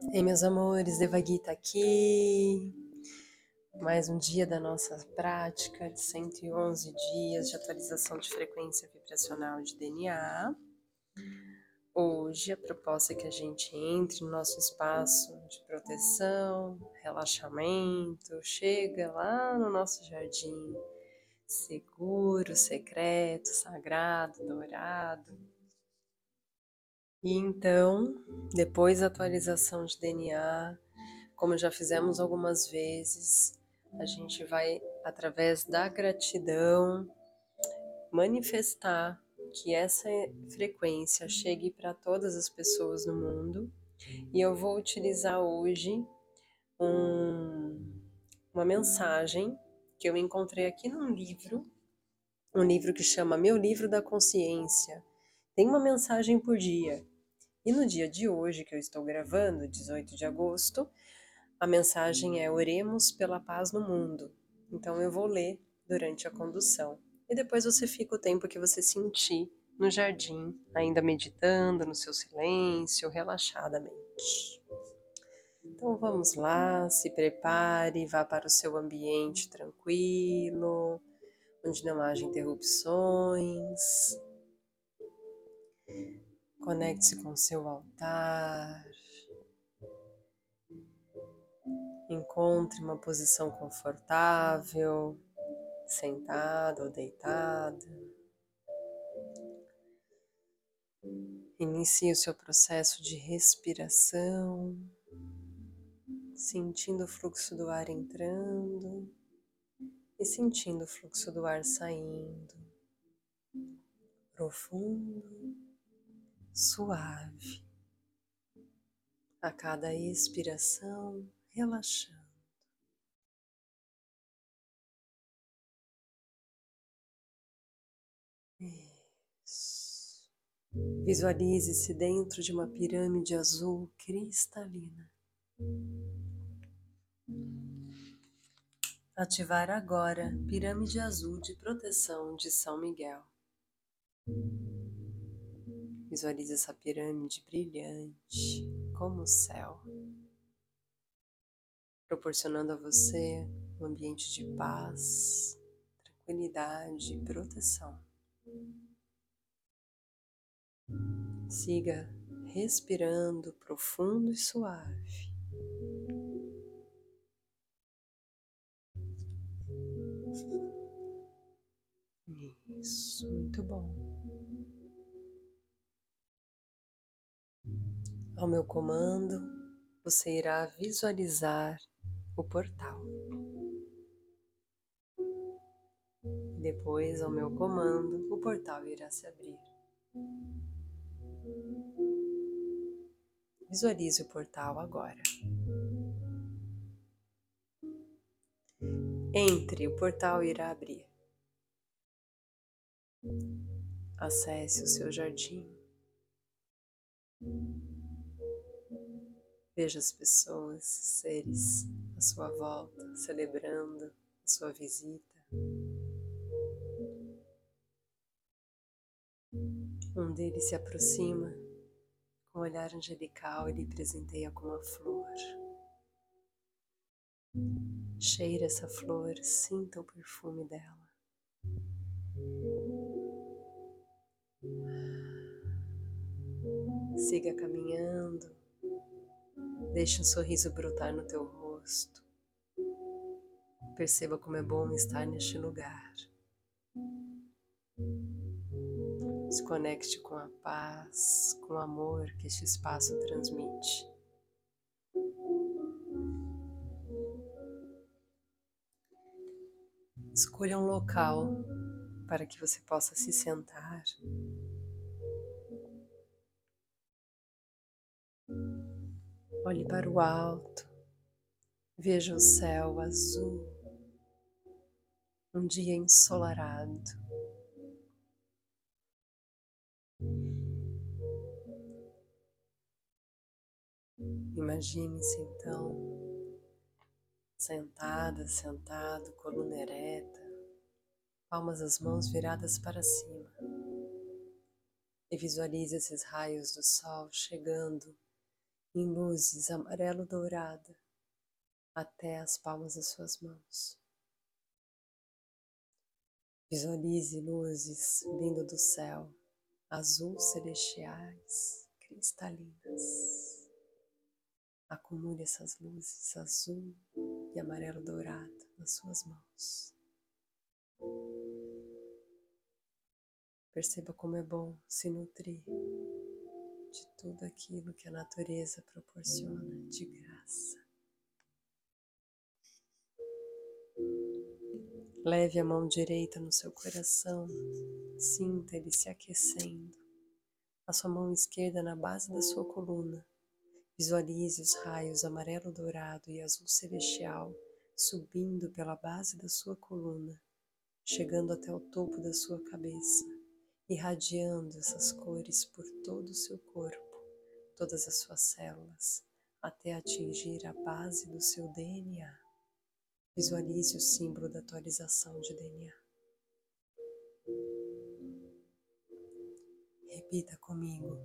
Ei, meus amores, Devagui tá aqui. Mais um dia da nossa prática de 111 dias de atualização de frequência vibracional de DNA. Hoje a proposta é que a gente entre no nosso espaço de proteção, relaxamento, chega lá no nosso jardim seguro, secreto, sagrado, dourado. E então, depois da atualização de DNA, como já fizemos algumas vezes, a gente vai, através da gratidão, manifestar que essa frequência chegue para todas as pessoas no mundo. E eu vou utilizar hoje um, uma mensagem que eu encontrei aqui num livro, um livro que chama Meu Livro da Consciência. Tem uma mensagem por dia. E no dia de hoje, que eu estou gravando, 18 de agosto, a mensagem é Oremos pela paz no mundo. Então eu vou ler durante a condução e depois você fica o tempo que você sentir no jardim, ainda meditando no seu silêncio, relaxadamente. Então vamos lá, se prepare, vá para o seu ambiente tranquilo, onde não haja interrupções. Conecte-se com seu altar. Encontre uma posição confortável sentado ou deitado. Inicie o seu processo de respiração, sentindo o fluxo do ar entrando e sentindo o fluxo do ar saindo. Profundo, suave. A cada expiração, relaxando. Visualize-se dentro de uma pirâmide azul cristalina. Ativar agora pirâmide azul de proteção de São Miguel. Visualize essa pirâmide brilhante como o céu, proporcionando a você um ambiente de paz, tranquilidade e proteção. Siga respirando profundo e suave. Isso, muito bom. Ao meu comando, você irá visualizar o portal. Depois, ao meu comando, o portal irá se abrir. Visualize o portal agora. Entre, o portal irá abrir. Acesse o seu jardim. Veja as pessoas, seres à sua volta, celebrando a sua visita. Um deles se aproxima com um olhar angelical e lhe presenteia com uma flor. Cheira essa flor, sinta o perfume dela. Siga caminhando, deixe um sorriso brotar no teu rosto. Perceba como é bom estar neste lugar. Se conecte com a paz, com o amor que este espaço transmite. Escolha um local para que você possa se sentar. Olhe para o alto, veja o céu azul, um dia ensolarado. Imagine-se então sentada, sentado, coluna ereta, palmas das mãos viradas para cima. E visualize esses raios do sol chegando em luzes amarelo-dourada até as palmas das suas mãos. Visualize luzes vindo do céu, azul celestiais, cristalinas. Acumule essas luzes azul e amarelo dourado nas suas mãos. Perceba como é bom se nutrir de tudo aquilo que a natureza proporciona de graça. Leve a mão direita no seu coração, sinta ele se aquecendo. A sua mão esquerda na base da sua coluna. Visualize os raios amarelo dourado e azul celestial subindo pela base da sua coluna, chegando até o topo da sua cabeça, irradiando essas cores por todo o seu corpo, todas as suas células, até atingir a base do seu DNA. Visualize o símbolo da atualização de DNA. Repita comigo.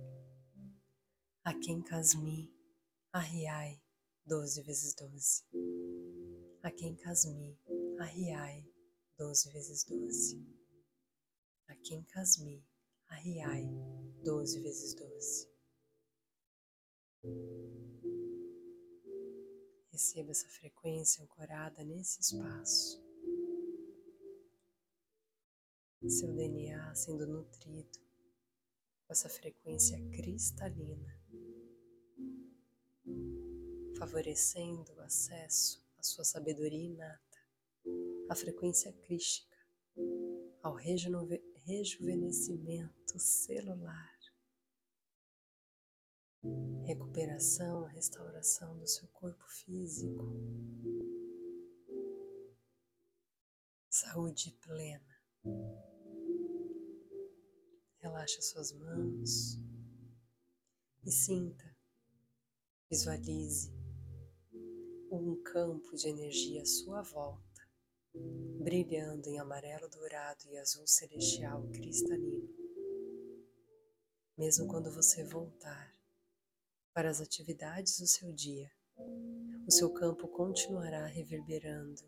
Aquém Casmi, Arriai, 12 vezes 12. Aquém Casmi, Arriai, 12 vezes 12 a Kinkasmi Arriai 12 vezes 12. Receba essa frequência ancorada nesse espaço. Seu DNA sendo nutrido com essa frequência cristalina, favorecendo o acesso à sua sabedoria inata, à frequência crística, ao regeneração rejuvenescimento celular. Recuperação, restauração do seu corpo físico, saúde plena. Relaxe suas mãos e sinta, visualize um campo de energia à sua volta, brilhando em amarelo dourado e azul celestial cristalino. Mesmo quando você voltar, para as atividades do seu dia, o seu campo continuará reverberando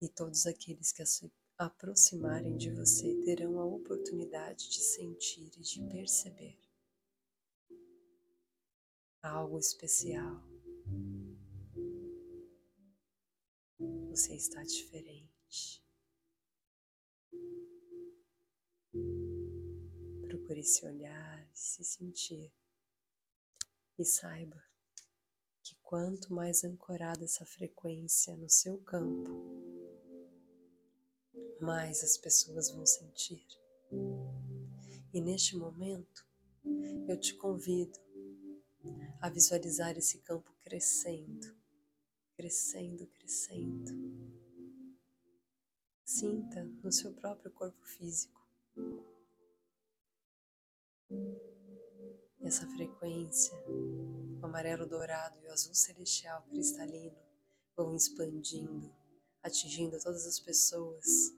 e todos aqueles que se aproximarem de você terão a oportunidade de sentir e de perceber algo especial. Você está diferente. Procure se olhar, se sentir e saiba que quanto mais ancorada essa frequência no seu campo, mais as pessoas vão sentir. E neste momento, eu te convido a visualizar esse campo crescendo, crescendo, crescendo. Sinta no seu próprio corpo físico essa frequência, o amarelo dourado e o azul celestial cristalino vão expandindo, atingindo todas as pessoas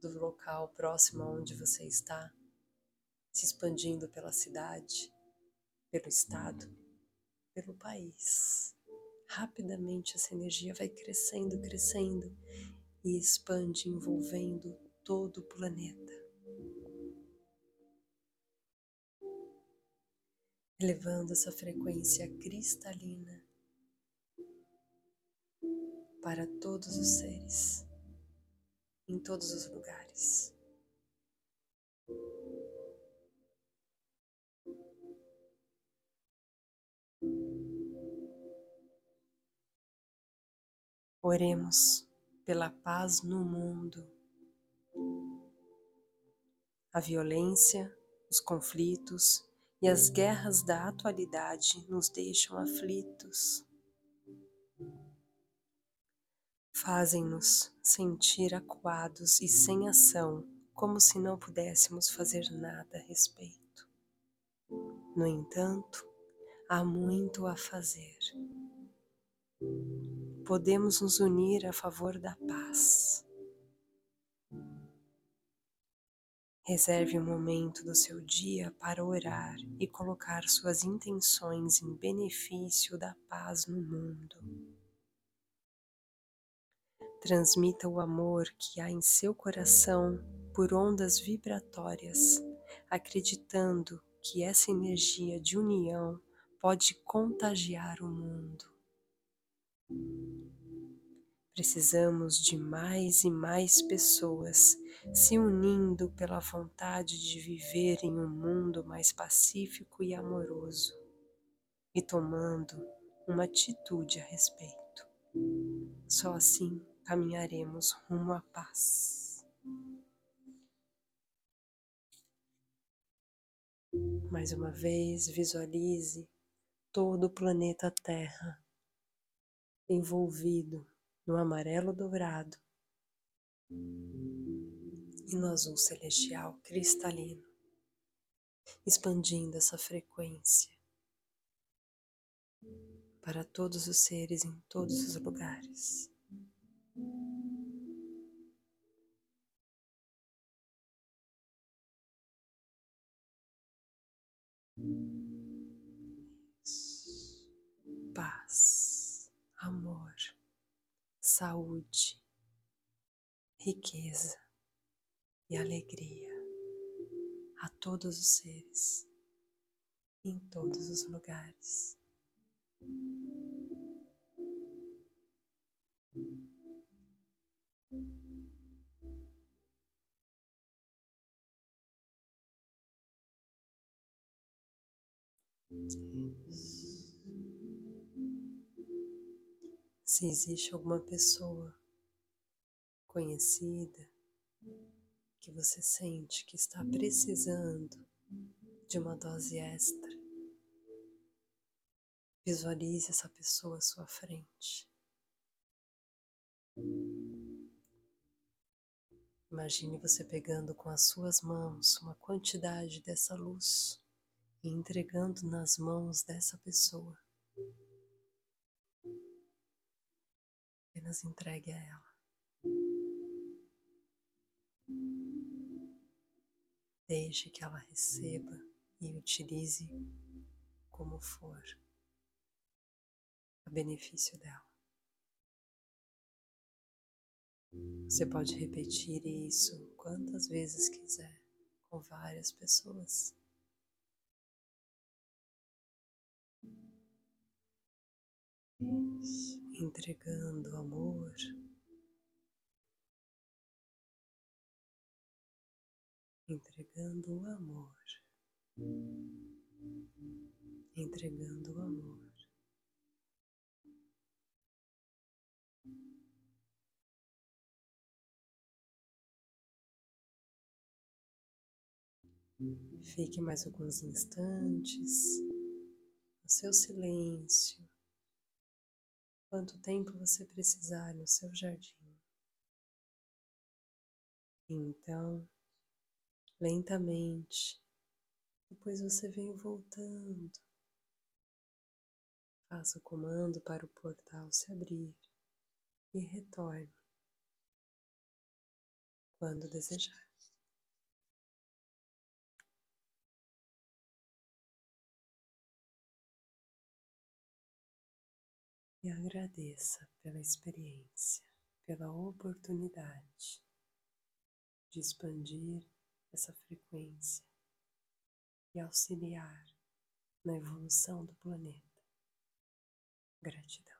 do local próximo aonde você está, se expandindo pela cidade, pelo estado, pelo país. Rapidamente essa energia vai crescendo, crescendo e expande, envolvendo todo o planeta. elevando essa frequência cristalina para todos os seres, em todos os lugares. Oremos pela paz no mundo. A violência, os conflitos, e as guerras da atualidade nos deixam aflitos. Fazem-nos sentir acuados e sem ação, como se não pudéssemos fazer nada a respeito. No entanto, há muito a fazer. Podemos nos unir a favor da paz Reserve um momento do seu dia para orar e colocar suas intenções em benefício da paz no mundo. Transmita o amor que há em seu coração por ondas vibratórias, acreditando que essa energia de união pode contagiar o mundo. Precisamos de mais e mais pessoas se unindo pela vontade de viver em um mundo mais pacífico e amoroso e tomando uma atitude a respeito. Só assim caminharemos rumo à paz. Mais uma vez, visualize todo o planeta Terra envolvido no amarelo dourado e no azul celestial cristalino, expandindo essa frequência para todos os seres em todos os lugares. Paz, saúde, riqueza e alegria a todos os seres, em todos os lugares. Isso. Se existe alguma pessoa conhecida que você sente que está precisando de uma dose extra, visualize essa pessoa à sua frente. Imagine você pegando com as suas mãos uma quantidade dessa luz e entregando nas mãos dessa pessoa. Apenas entregue a ela. Deixe que ela receba e utilize como for, a benefício dela. Você pode repetir isso quantas vezes quiser com várias pessoas. Entregando amor. Entregando o amor, entregando o amor. Fique mais alguns instantes no seu silêncio, quanto tempo você precisar no seu jardim. Então, lentamente, depois você vem voltando. Faça o comando para o portal se abrir e retorne quando desejar. E agradeça pela experiência, pela oportunidade de expandir essa frequência e auxiliar na evolução do planeta. Gratidão.